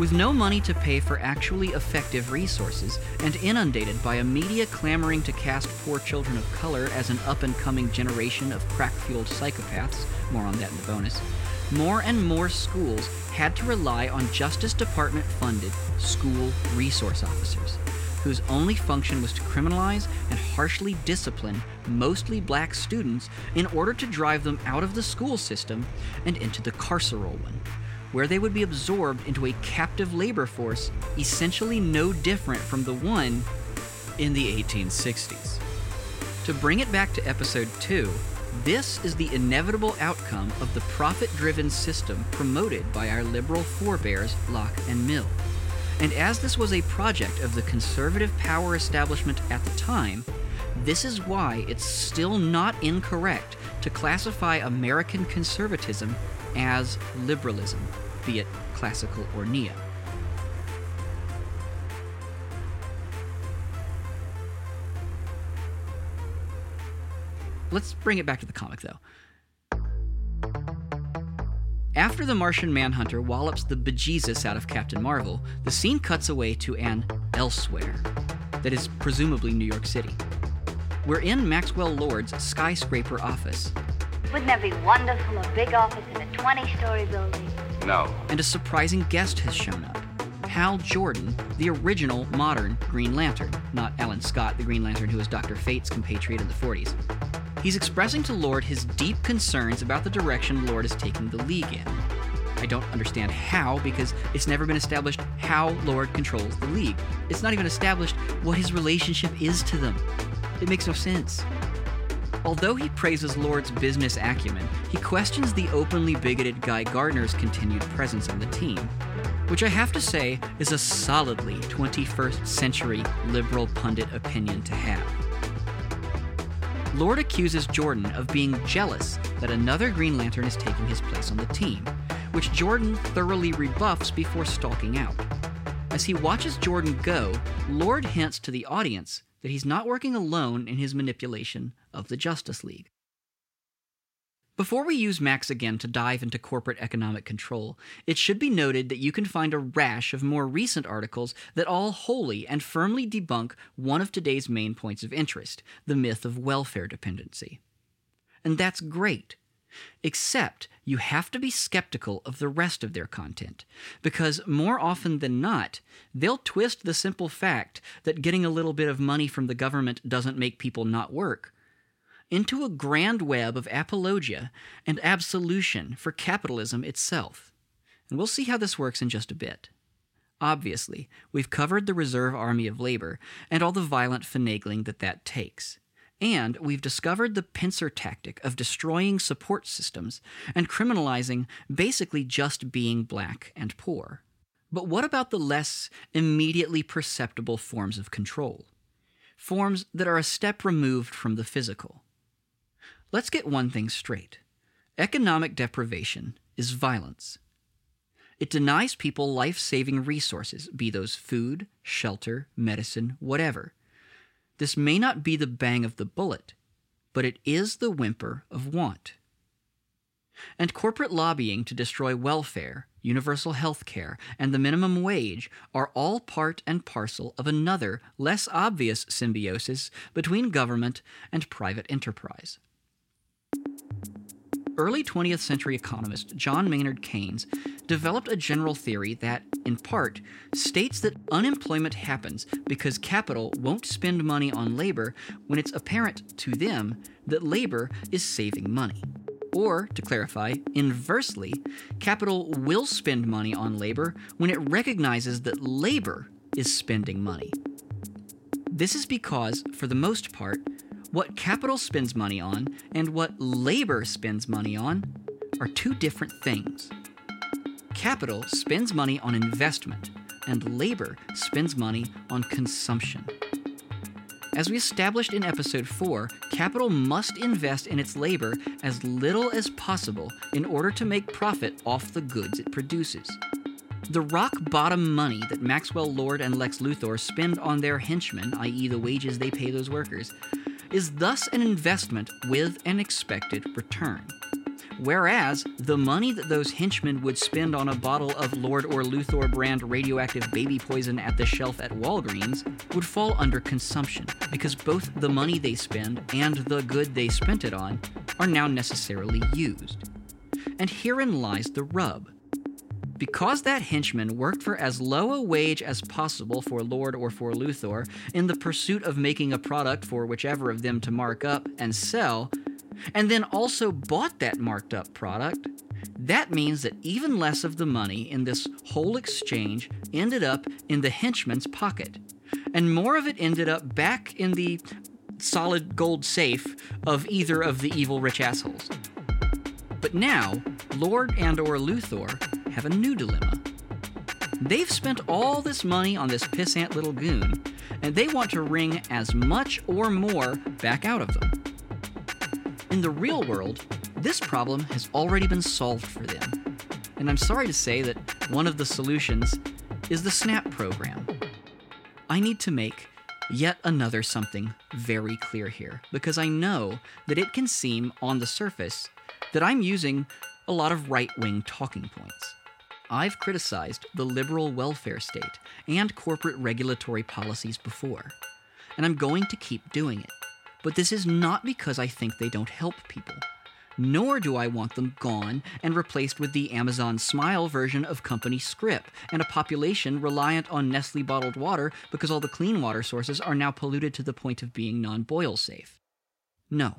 With no money to pay for actually effective resources, and inundated by a media clamoring to cast poor children of color as an up and coming generation of crack fueled psychopaths, more on that in the bonus, more and more schools had to rely on Justice Department funded school resource officers, whose only function was to criminalize and harshly discipline mostly black students in order to drive them out of the school system and into the carceral one where they would be absorbed into a captive labor force essentially no different from the one in the 1860s. To bring it back to episode 2, this is the inevitable outcome of the profit driven system promoted by our liberal forebears, Locke and Mill. And as this was a project of the conservative power establishment at the time, this is why it's still not incorrect to classify American conservatism as liberalism, be it classical or neo. Let's bring it back to the comic, though. After the Martian Manhunter wallops the bejesus out of Captain Marvel, the scene cuts away to an elsewhere that is presumably New York City. We're in Maxwell Lord's skyscraper office, Wouldn't that be wonderful? A big office in a 20 story building. No. and a surprising guest has shown up. Hal Jordan, the original modern Green Lantern, not Alan Scott, the Green Lantern who was Dr. Fate's compatriot in the 40s. He's expressing to Lord his deep concerns about the direction Lord is taking the League in. I don't understand how because it's never been established how Lord controls the league. It's not even established what his relationship is to them. It makes no sense. Although he praises Lord's business acumen, he questions the openly bigoted Guy Gardner's continued presence on the team, which I have to say is a solidly 21st century liberal pundit opinion to have. Lord accuses Jordan of being jealous that another Green Lantern is taking his place on the team, which Jordan thoroughly rebuffs before stalking out. As he watches Jordan go, Lord hints to the audience that he's not working alone in his manipulation of the Justice League. Before we use Max again to dive into corporate economic control, it should be noted that you can find a rash of more recent articles that all wholly and firmly debunk one of today's main points of interest the myth of welfare dependency. And that's great. Except you have to be skeptical of the rest of their content, because more often than not, they'll twist the simple fact that getting a little bit of money from the government doesn't make people not work into a grand web of apologia and absolution for capitalism itself. And we'll see how this works in just a bit. Obviously, we've covered the reserve army of labor and all the violent finagling that that takes. And we've discovered the pincer tactic of destroying support systems and criminalizing basically just being black and poor. But what about the less immediately perceptible forms of control? Forms that are a step removed from the physical. Let's get one thing straight economic deprivation is violence. It denies people life saving resources, be those food, shelter, medicine, whatever. This may not be the bang of the bullet, but it is the whimper of want. And corporate lobbying to destroy welfare, universal health care, and the minimum wage are all part and parcel of another, less obvious symbiosis between government and private enterprise. Early 20th century economist John Maynard Keynes developed a general theory that, in part, states that unemployment happens because capital won't spend money on labor when it's apparent to them that labor is saving money. Or, to clarify, inversely, capital will spend money on labor when it recognizes that labor is spending money. This is because, for the most part, what capital spends money on and what labor spends money on are two different things. Capital spends money on investment, and labor spends money on consumption. As we established in episode 4, capital must invest in its labor as little as possible in order to make profit off the goods it produces. The rock bottom money that Maxwell Lord and Lex Luthor spend on their henchmen, i.e., the wages they pay those workers, is thus an investment with an expected return. Whereas the money that those henchmen would spend on a bottle of Lord or Luthor brand radioactive baby poison at the shelf at Walgreens would fall under consumption, because both the money they spend and the good they spent it on are now necessarily used. And herein lies the rub. Because that henchman worked for as low a wage as possible for Lord or for Luthor in the pursuit of making a product for whichever of them to mark up and sell, and then also bought that marked up product, that means that even less of the money in this whole exchange ended up in the henchman's pocket, and more of it ended up back in the solid gold safe of either of the evil rich assholes. But now, Lord and or Luthor have a new dilemma. They've spent all this money on this pissant little goon, and they want to wring as much or more back out of them. In the real world, this problem has already been solved for them. And I'm sorry to say that one of the solutions is the SNAP program. I need to make yet another something very clear here, because I know that it can seem on the surface that I'm using a lot of right wing talking points. I've criticized the liberal welfare state and corporate regulatory policies before, and I'm going to keep doing it. But this is not because I think they don't help people. Nor do I want them gone and replaced with the Amazon Smile version of Company Script and a population reliant on Nestle bottled water because all the clean water sources are now polluted to the point of being non boil safe. No,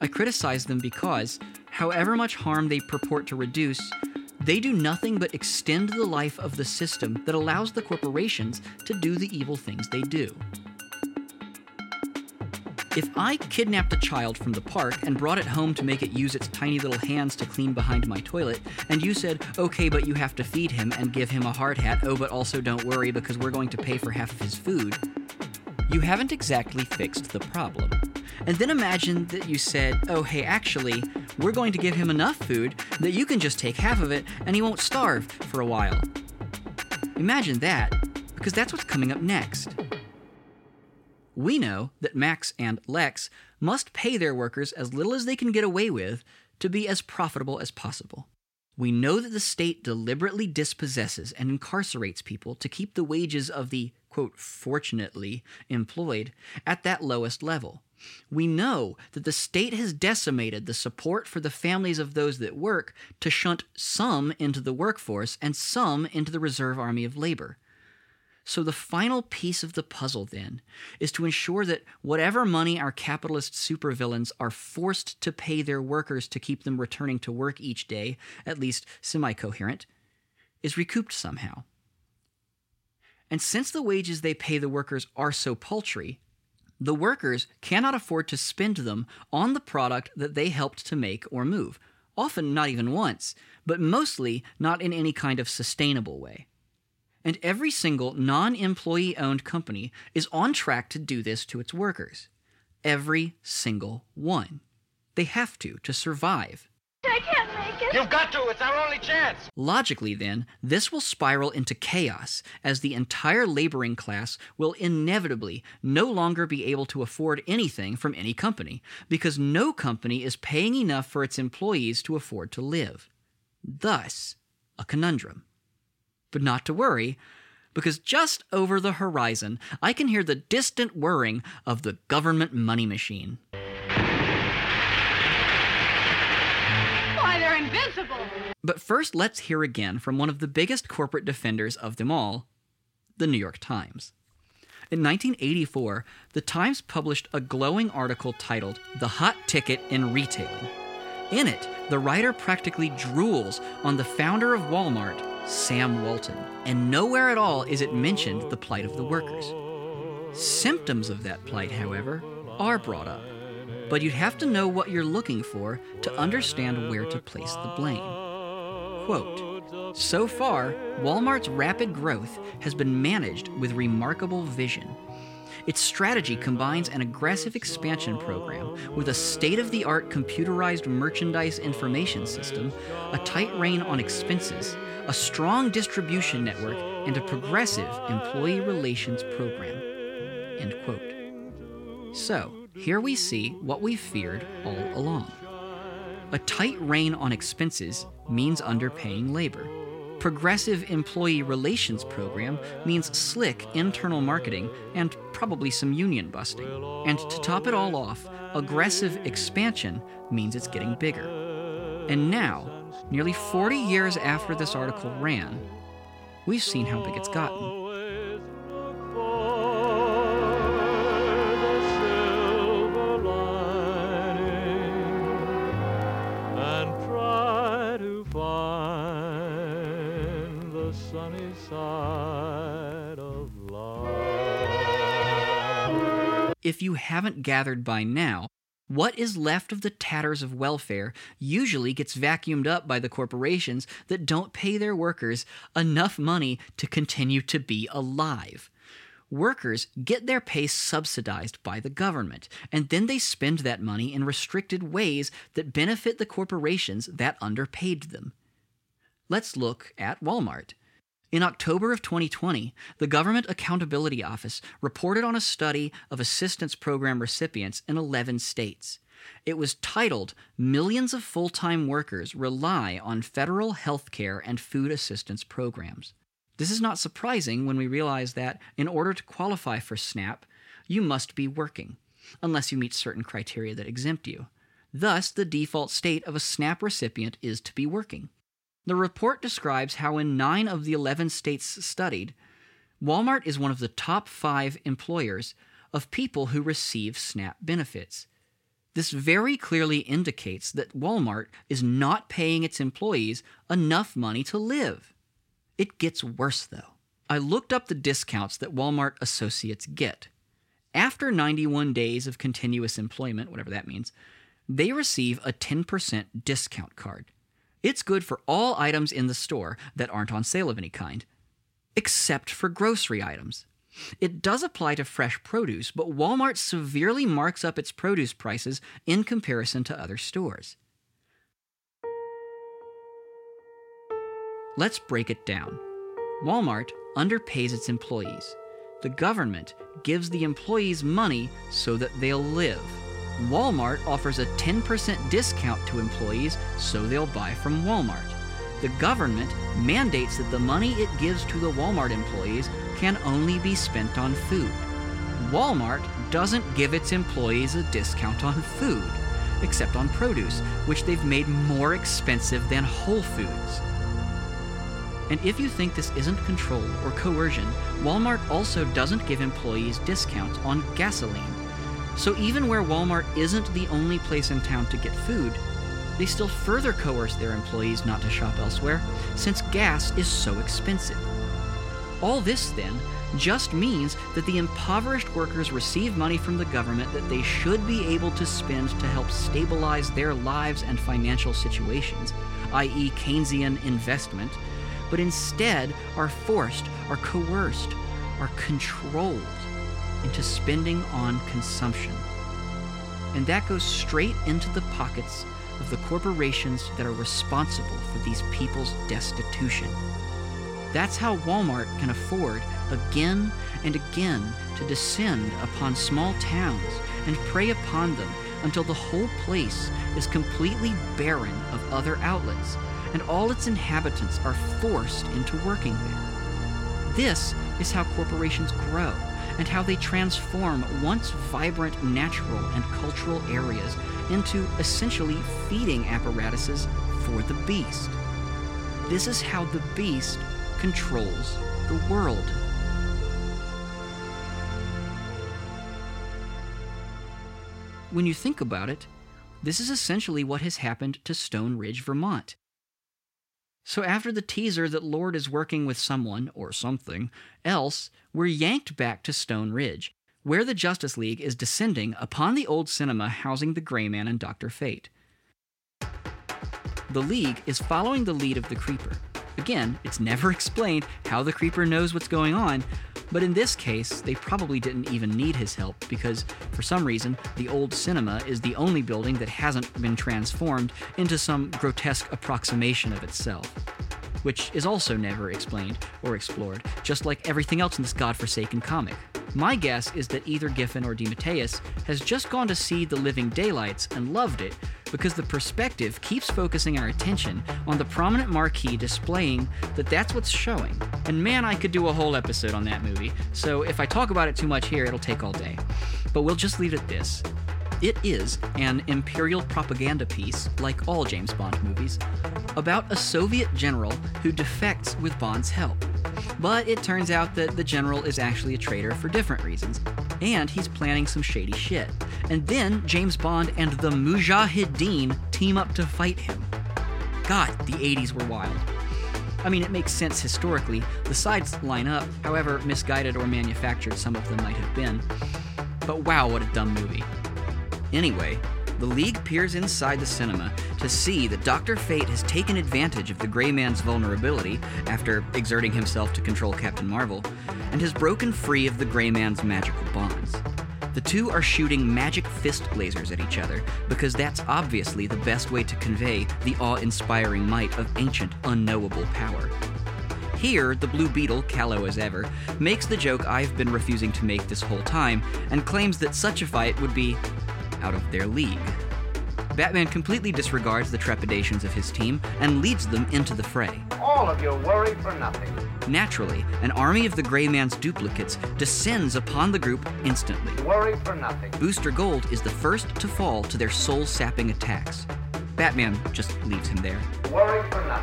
I criticize them because, however much harm they purport to reduce, They do nothing but extend the life of the system that allows the corporations to do the evil things they do. If I kidnapped a child from the park and brought it home to make it use its tiny little hands to clean behind my toilet, and you said, okay, but you have to feed him and give him a hard hat, oh, but also don't worry because we're going to pay for half of his food, you haven't exactly fixed the problem. And then imagine that you said, oh, hey, actually, we're going to give him enough food that you can just take half of it and he won't starve for a while. Imagine that, because that's what's coming up next. We know that Max and Lex must pay their workers as little as they can get away with to be as profitable as possible. We know that the state deliberately dispossesses and incarcerates people to keep the wages of the, quote, fortunately employed at that lowest level. We know that the state has decimated the support for the families of those that work to shunt some into the workforce and some into the reserve army of labor. So, the final piece of the puzzle then is to ensure that whatever money our capitalist supervillains are forced to pay their workers to keep them returning to work each day, at least semi coherent, is recouped somehow. And since the wages they pay the workers are so paltry, the workers cannot afford to spend them on the product that they helped to make or move, often not even once, but mostly not in any kind of sustainable way. And every single non employee owned company is on track to do this to its workers. Every single one. They have to to survive. I can't. You've got to. It's our only chance. Logically, then, this will spiral into chaos as the entire laboring class will inevitably no longer be able to afford anything from any company because no company is paying enough for its employees to afford to live. Thus, a conundrum. But not to worry, because just over the horizon, I can hear the distant whirring of the government money machine. But first, let's hear again from one of the biggest corporate defenders of them all, the New York Times. In 1984, the Times published a glowing article titled The Hot Ticket in Retailing. In it, the writer practically drools on the founder of Walmart, Sam Walton, and nowhere at all is it mentioned the plight of the workers. Symptoms of that plight, however, are brought up, but you'd have to know what you're looking for to understand where to place the blame. Quote So far, Walmart's rapid growth has been managed with remarkable vision. Its strategy combines an aggressive expansion program with a state of the art computerized merchandise information system, a tight rein on expenses, a strong distribution network, and a progressive employee relations program. End quote. So, here we see what we feared all along. A tight rein on expenses means underpaying labor. Progressive employee relations program means slick internal marketing and probably some union busting. And to top it all off, aggressive expansion means it's getting bigger. And now, nearly 40 years after this article ran, we've seen how big it's gotten. Haven't gathered by now, what is left of the tatters of welfare usually gets vacuumed up by the corporations that don't pay their workers enough money to continue to be alive. Workers get their pay subsidized by the government, and then they spend that money in restricted ways that benefit the corporations that underpaid them. Let's look at Walmart. In October of 2020, the Government Accountability Office reported on a study of assistance program recipients in 11 states. It was titled Millions of Full Time Workers Rely on Federal Health Care and Food Assistance Programs. This is not surprising when we realize that in order to qualify for SNAP, you must be working, unless you meet certain criteria that exempt you. Thus, the default state of a SNAP recipient is to be working. The report describes how in nine of the 11 states studied, Walmart is one of the top five employers of people who receive SNAP benefits. This very clearly indicates that Walmart is not paying its employees enough money to live. It gets worse, though. I looked up the discounts that Walmart associates get. After 91 days of continuous employment, whatever that means, they receive a 10% discount card. It's good for all items in the store that aren't on sale of any kind, except for grocery items. It does apply to fresh produce, but Walmart severely marks up its produce prices in comparison to other stores. Let's break it down. Walmart underpays its employees. The government gives the employees money so that they'll live. Walmart offers a 10% discount to employees so they'll buy from Walmart. The government mandates that the money it gives to the Walmart employees can only be spent on food. Walmart doesn't give its employees a discount on food, except on produce, which they've made more expensive than Whole Foods. And if you think this isn't control or coercion, Walmart also doesn't give employees discounts on gasoline. So even where Walmart isn't the only place in town to get food, they still further coerce their employees not to shop elsewhere, since gas is so expensive. All this, then, just means that the impoverished workers receive money from the government that they should be able to spend to help stabilize their lives and financial situations, i.e., Keynesian investment, but instead are forced, are coerced, are controlled into spending on consumption. And that goes straight into the pockets of the corporations that are responsible for these people's destitution. That's how Walmart can afford again and again to descend upon small towns and prey upon them until the whole place is completely barren of other outlets and all its inhabitants are forced into working there. This is how corporations grow and how they transform once vibrant natural and cultural areas into essentially feeding apparatuses for the beast. This is how the beast controls the world. When you think about it, this is essentially what has happened to Stone Ridge, Vermont. So, after the teaser that Lord is working with someone, or something, else, we're yanked back to Stone Ridge, where the Justice League is descending upon the old cinema housing the Gray Man and Dr. Fate. The League is following the lead of the Creeper. Again, it's never explained how the Creeper knows what's going on, but in this case, they probably didn't even need his help because, for some reason, the old cinema is the only building that hasn't been transformed into some grotesque approximation of itself. Which is also never explained or explored, just like everything else in this godforsaken comic. My guess is that either Giffen or DeMatteis has just gone to see The Living Daylights and loved it because the perspective keeps focusing our attention on the prominent marquee displaying that that's what's showing. And man, I could do a whole episode on that movie, so if I talk about it too much here, it'll take all day. But we'll just leave it this. It is an imperial propaganda piece, like all James Bond movies, about a Soviet general who defects with Bond's help. But it turns out that the general is actually a traitor for different reasons, and he's planning some shady shit. And then James Bond and the Mujahideen team up to fight him. God, the 80s were wild. I mean, it makes sense historically. The sides line up, however misguided or manufactured some of them might have been. But wow, what a dumb movie. Anyway, the League peers inside the cinema to see that Dr. Fate has taken advantage of the Gray Man's vulnerability after exerting himself to control Captain Marvel, and has broken free of the Gray Man's magical bonds. The two are shooting magic fist lasers at each other because that's obviously the best way to convey the awe inspiring might of ancient, unknowable power. Here, the Blue Beetle, callow as ever, makes the joke I've been refusing to make this whole time and claims that such a fight would be out of their league. Batman completely disregards the trepidations of his team and leads them into the fray. All of you worry for nothing. Naturally, an army of the Gray Man's duplicates descends upon the group instantly. Worry for nothing. Booster Gold is the first to fall to their soul sapping attacks. Batman just leaves him there.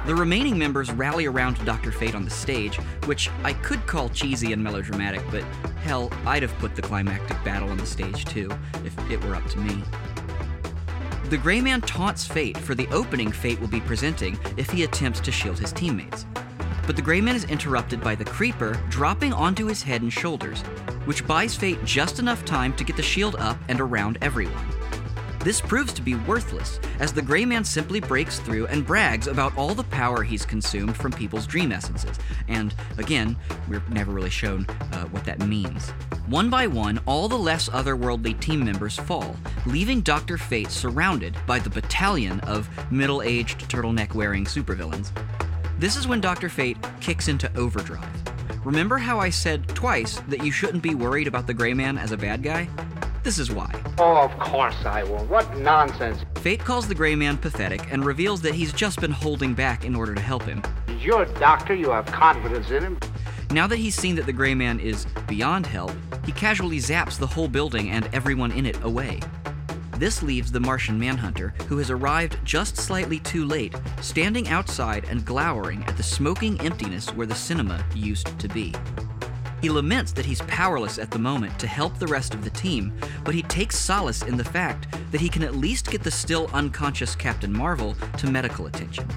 The remaining members rally around Dr. Fate on the stage, which I could call cheesy and melodramatic, but hell, I'd have put the climactic battle on the stage too, if it were up to me. The Gray Man taunts Fate for the opening Fate will be presenting if he attempts to shield his teammates. But the Gray Man is interrupted by the Creeper dropping onto his head and shoulders, which buys Fate just enough time to get the shield up and around everyone. This proves to be worthless, as the Gray Man simply breaks through and brags about all the power he's consumed from people's dream essences. And again, we're never really shown uh, what that means. One by one, all the less otherworldly team members fall, leaving Dr. Fate surrounded by the battalion of middle aged turtleneck wearing supervillains. This is when Dr. Fate kicks into overdrive. Remember how I said twice that you shouldn't be worried about the Gray Man as a bad guy? This is why. Oh, of course I won't. What nonsense. Fate calls the Gray Man pathetic and reveals that he's just been holding back in order to help him. He's your doctor. You have confidence in him. Now that he's seen that the Gray Man is beyond help, he casually zaps the whole building and everyone in it away. This leaves the Martian Manhunter, who has arrived just slightly too late, standing outside and glowering at the smoking emptiness where the cinema used to be. He laments that he's powerless at the moment to help the rest of the team, but he takes solace in the fact that he can at least get the still unconscious Captain Marvel to medical attention.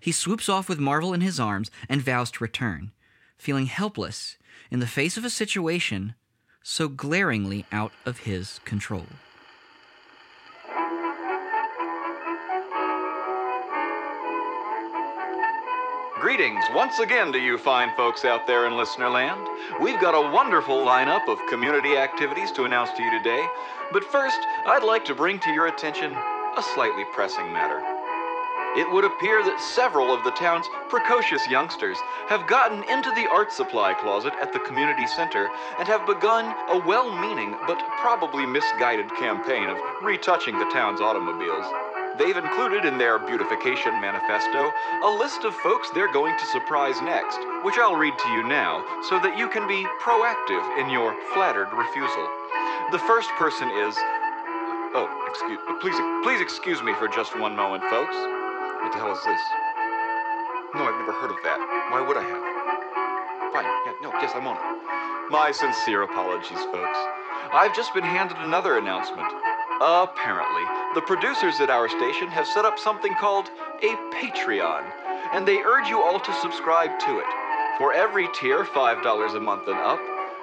He swoops off with Marvel in his arms and vows to return, feeling helpless in the face of a situation so glaringly out of his control. Greetings once again to you fine folks out there in listener land. We've got a wonderful lineup of community activities to announce to you today. But first, I'd like to bring to your attention a slightly pressing matter. It would appear that several of the town's precocious youngsters have gotten into the art supply closet at the community center and have begun a well meaning but probably misguided campaign of retouching the town's automobiles. They've included in their beautification manifesto a list of folks they're going to surprise next, which I'll read to you now so that you can be proactive in your flattered refusal. The first person is. Oh, excuse. Please, please excuse me for just one moment, folks. What the hell is this? No, I've never heard of that. Why would I have? Fine. Yeah, no, yes, I'm on it. My sincere apologies, folks. I've just been handed another announcement. Apparently, the producers at our station have set up something called a Patreon, and they urge you all to subscribe to it. For every tier, $5 a month and up,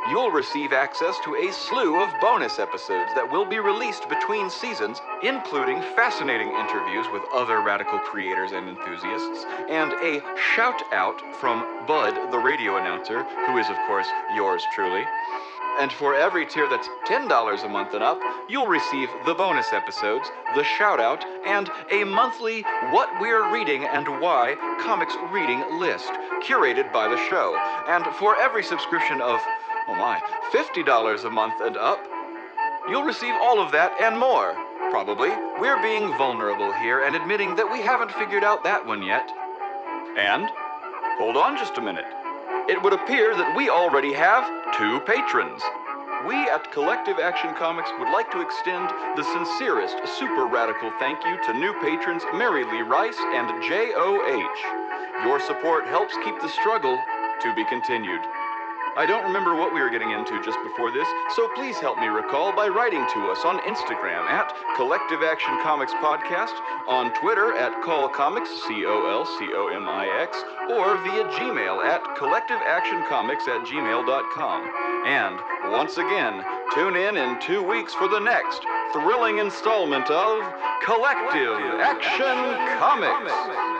you'll receive access to a slew of bonus episodes that will be released between seasons, including fascinating interviews with other radical creators and enthusiasts, and a shout out from Bud, the radio announcer, who is, of course, yours truly. And for every tier that's $10 a month and up, you'll receive the bonus episodes, the shout out, and a monthly What We're Reading and Why comics reading list, curated by the show. And for every subscription of, oh my, $50 a month and up, you'll receive all of that and more. Probably. We're being vulnerable here and admitting that we haven't figured out that one yet. And, hold on just a minute. It would appear that we already have two patrons. We at Collective Action Comics would like to extend the sincerest super radical thank you to new patrons Mary Lee Rice and J.O.H. Your support helps keep the struggle to be continued. I don't remember what we were getting into just before this, so please help me recall by writing to us on Instagram at Collective Action Comics Podcast, on Twitter at Call Comics, C O L C O M I X, or via Gmail at collectiveactioncomics at gmail.com. And once again, tune in in two weeks for the next thrilling installment of Collective Action Comics.